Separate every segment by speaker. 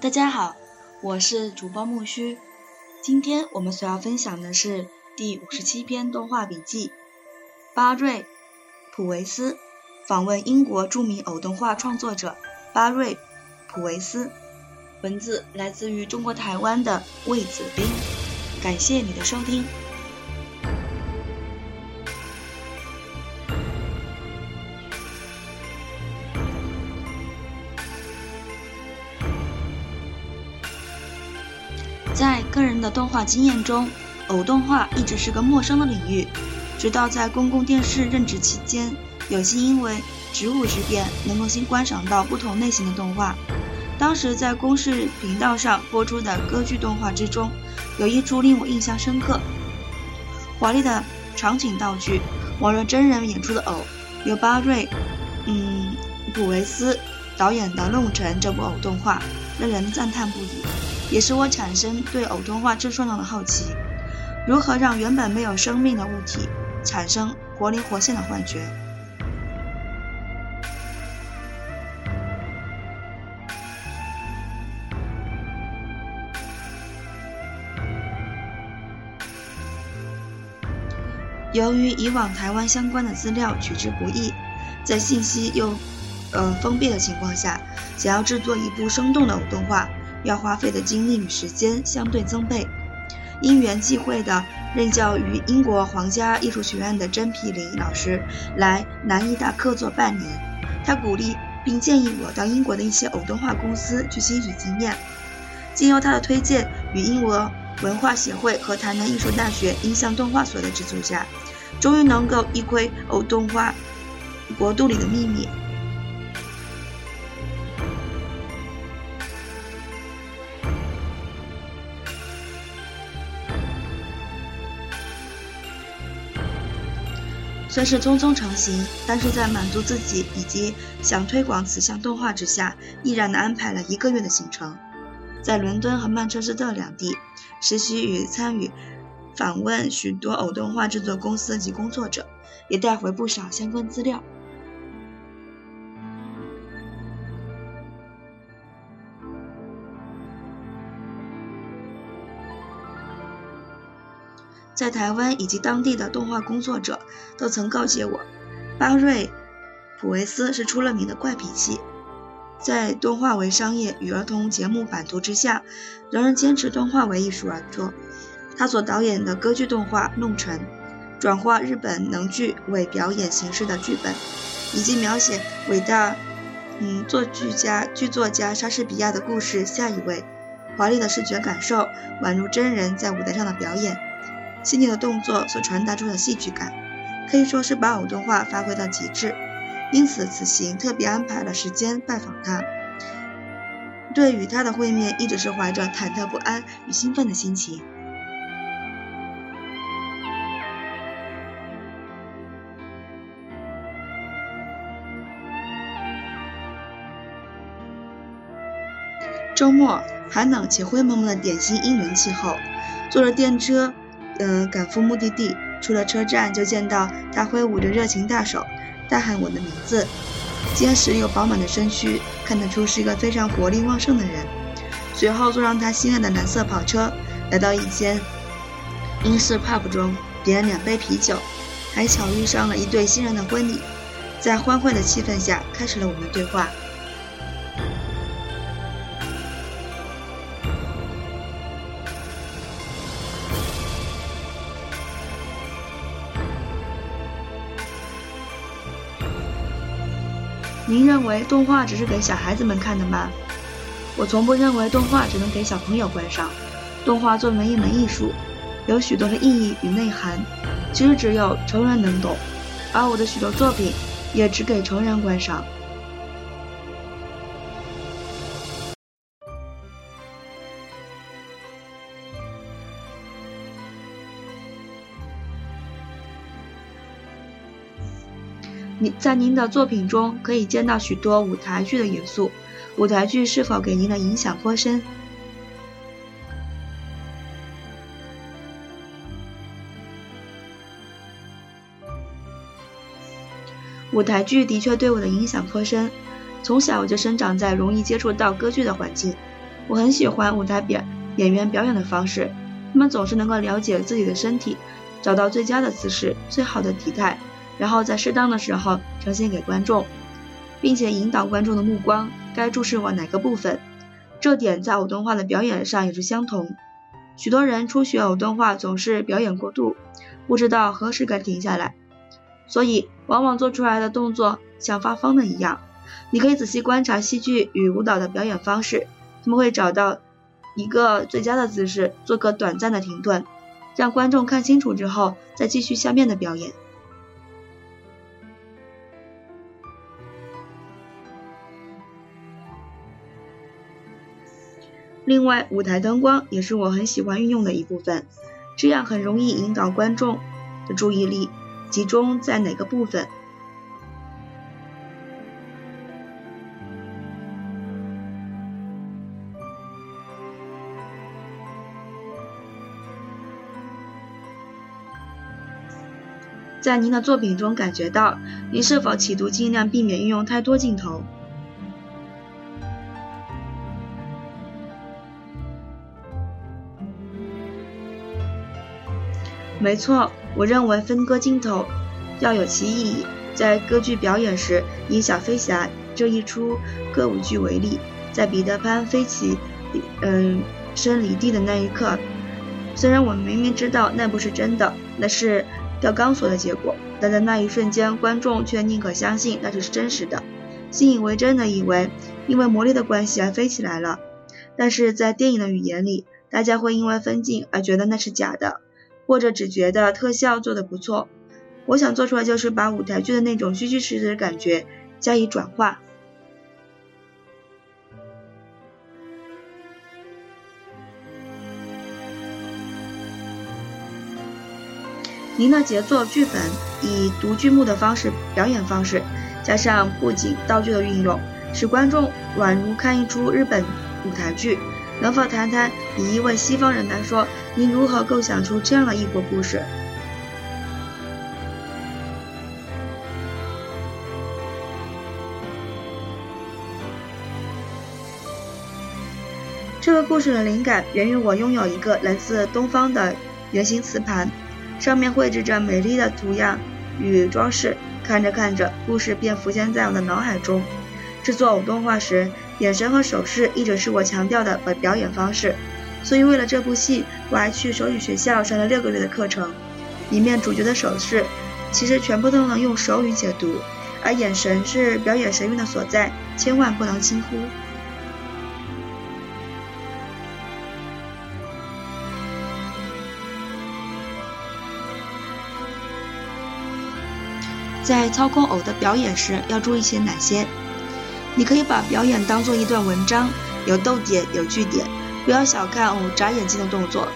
Speaker 1: 大家好，我是主播木须。今天我们所要分享的是第五十七篇动画笔记。巴瑞·普维斯访问英国著名偶动画创作者巴瑞·普维斯。文字来自于中国台湾的魏子斌。感谢你的收听。个人的动画经验中，偶动画一直是个陌生的领域。直到在公共电视任职期间，有幸因为职务之便，能够先观赏到不同类型的动画。当时在公视频道上播出的歌剧动画之中，有一出令我印象深刻。华丽的场景道具，宛若真人演出的偶，由巴瑞，嗯，普维斯导演的《弄臣》这部偶动画，让人赞叹不已。也使我产生对偶动画制作上的好奇：如何让原本没有生命的物体产生活灵活现的幻觉？由于以往台湾相关的资料取之不易，在信息又呃封闭的情况下，想要制作一部生动的偶动画。要花费的精力与时间相对增倍。因缘际会的任教于英国皇家艺术学院的甄皮林老师来南艺大客座半年，他鼓励并建议我到英国的一些偶动画公司去吸取经验。经由他的推荐，与英国文化协会和台南艺术大学音像动画所的资助下，终于能够一窥偶动画国度里的秘密。算是匆匆成型，但是在满足自己以及想推广此项动画之下，毅然的安排了一个月的行程，在伦敦和曼彻斯特两地实习与参与访问许多偶动画制作公司及工作者，也带回不少相关资料。在台湾以及当地的动画工作者都曾告诫我，巴瑞·普维斯是出了名的怪脾气，在动画为商业与儿童节目版图之下，仍然坚持动画为艺术而作。他所导演的歌剧动画《弄臣》，转化日本能剧为表演形式的剧本，以及描写伟大嗯作剧家剧作家莎士比亚的故事下一位，华丽的视觉感受，宛如真人在舞台上的表演。细腻的动作所传达出的戏剧感，可以说是把偶动画发挥到极致。因此，此行特别安排了时间拜访他。对与他的会面，一直是怀着忐忑不安与兴奋的心情。周末，寒冷且灰蒙蒙的典型阴云气候，坐着电车。嗯，赶赴目的地，出了车站就见到他挥舞着热情大手，大喊我的名字，结实又饱满的身躯，看得出是一个非常活力旺盛的人。随后坐上他心爱的蓝色跑车，来到一间英式 pub 中，点了两杯啤酒，还巧遇上了一对新人的婚礼，在欢快的气氛下，开始了我们的对话。您认为动画只是给小孩子们看的吗？我从不认为动画只能给小朋友观赏。动画作为一门艺术，有许多的意义与内涵，其实只有成人能懂。而我的许多作品也只给成人观赏。你在您的作品中可以见到许多舞台剧的元素，舞台剧是否给您的影响颇深？舞台剧的确对我的影响颇深，从小我就生长在容易接触到歌剧的环境，我很喜欢舞台表演员表演的方式，他们总是能够了解自己的身体，找到最佳的姿势、最好的体态，然后在适当的时候呈现给观众，并且引导观众的目光该注视往哪个部分。这点在偶动画的表演上也是相同。许多人初学偶动画总是表演过度，不知道何时该停下来，所以往往做出来的动作像发疯的一样。你可以仔细观察戏剧与舞蹈的表演方式。他们会找到一个最佳的姿势，做个短暂的停顿，让观众看清楚之后，再继续下面的表演。另外，舞台灯光也是我很喜欢运用的一部分，这样很容易引导观众的注意力集中在哪个部分。在您的作品中感觉到，您是否企图尽量避免运用太多镜头？没错，我认为分割镜头要有其意义。在歌剧表演时，以小飞侠这一出歌舞剧为例，在彼得潘飞起，嗯，身离地的那一刻，虽然我们明明知道那不是真的，那是。吊钢索的结果，但在那一瞬间，观众却宁可相信那就是真实的，信以为真的以为因为魔力的关系而飞起来了。但是在电影的语言里，大家会因为分镜而觉得那是假的，或者只觉得特效做得不错。我想做出来就是把舞台剧的那种虚虚实实的感觉加以转化。您的杰作剧本以读剧目的方式表演方式，加上布景道具的运用，使观众宛如看一出日本舞台剧。能否谈谈以一位西方人来说，你如何构想出这样的异国故事？这个故事的灵感源于我拥有一个来自东方的圆形瓷盘。上面绘制着美丽的图样与装饰，看着看着，故事便浮现在我的脑海中。制作动画时，眼神和手势一直是我强调的表演方式，所以为了这部戏，我还去手语学校上了六个月的课程。里面主角的手势其实全部都能用手语解读，而眼神是表演神韵的所在，千万不能轻忽。在操控偶的表演时要注意些哪些？你可以把表演当做一段文章，有逗点，有句点，不要小看偶眨眼睛的动作，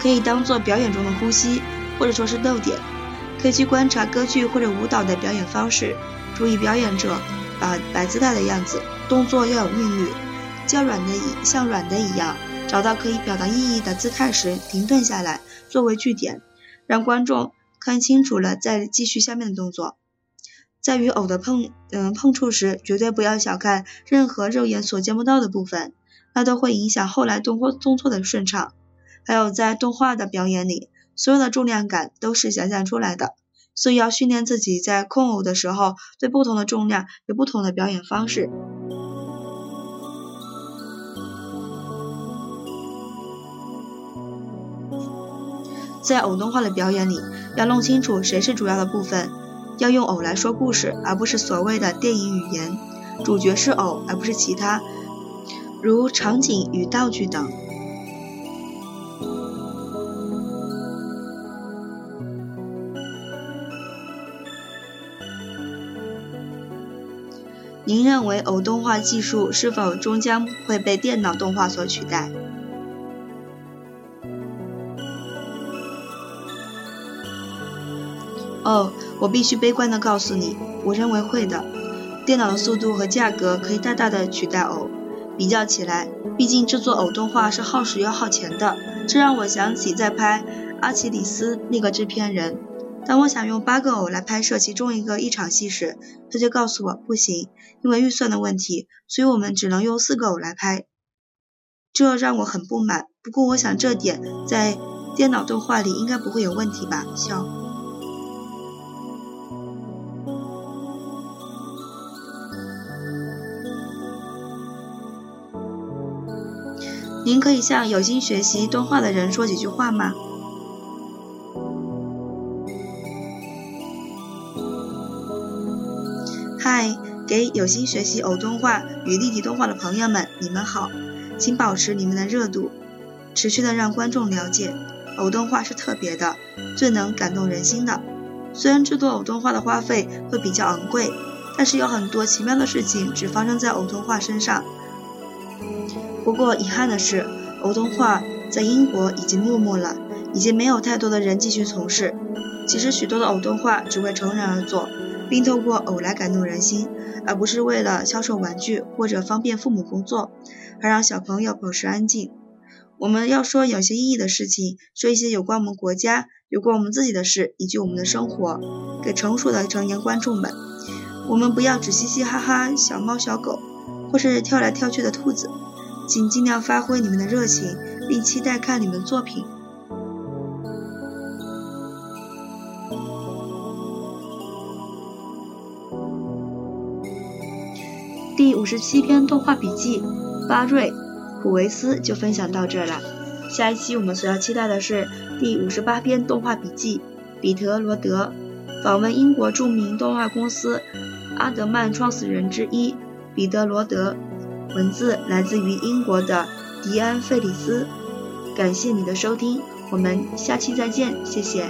Speaker 1: 可以当做表演中的呼吸，或者说是逗点。可以去观察歌剧或者舞蹈的表演方式，注意表演者把摆姿态的样子，动作要有韵律，较软的像软的一样，找到可以表达意义的姿态时停顿下来，作为句点，让观众看清楚了再继续下面的动作。在与偶的碰嗯碰触时，绝对不要小看任何肉眼所见不到的部分，那都会影响后来动作动作的顺畅。还有在动画的表演里，所有的重量感都是想象出来的，所以要训练自己在控偶的时候，对不同的重量有不同的表演方式。在偶动画的表演里，要弄清楚谁是主要的部分。要用偶来说故事，而不是所谓的电影语言。主角是偶，而不是其他，如场景与道具等。您认为偶动画技术是否终将会被电脑动画所取代？哦。我必须悲观地告诉你，我认为会的。电脑的速度和价格可以大大的取代偶。比较起来，毕竟制作偶动画是耗时又耗钱的。这让我想起在拍《阿奇里斯》那个制片人，当我想用八个偶来拍摄其中一个一场戏时，他就告诉我不行，因为预算的问题，所以我们只能用四个偶来拍。这让我很不满。不过我想这点在电脑动画里应该不会有问题吧？笑。您可以向有心学习动画的人说几句话吗？嗨，给有心学习偶动画与立体动画的朋友们，你们好，请保持你们的热度，持续的让观众了解，偶动画是特别的，最能感动人心的。虽然制作偶动画的花费会比较昂贵，但是有很多奇妙的事情只发生在偶动画身上。不过遗憾的是，偶动画在英国已经没落了，已经没有太多的人继续从事。其实许多的偶动画只为成人而做，并透过偶来感动人心，而不是为了销售玩具或者方便父母工作，而让小朋友保持安静。我们要说有些意义的事情，说一些有关我们国家、有关我们自己的事，以及我们的生活，给成熟的成年观众们。我们不要只嘻嘻哈哈小猫小狗，或是跳来跳去的兔子。请尽量发挥你们的热情，并期待看你们作品。第五十七篇动画笔记，巴瑞·普维斯就分享到这了。下一期我们所要期待的是第五十八篇动画笔记，彼得罗德访问英国著名动画公司阿德曼创始人之一彼得罗德。文字来自于英国的迪安·费里斯。感谢你的收听，我们下期再见，谢谢。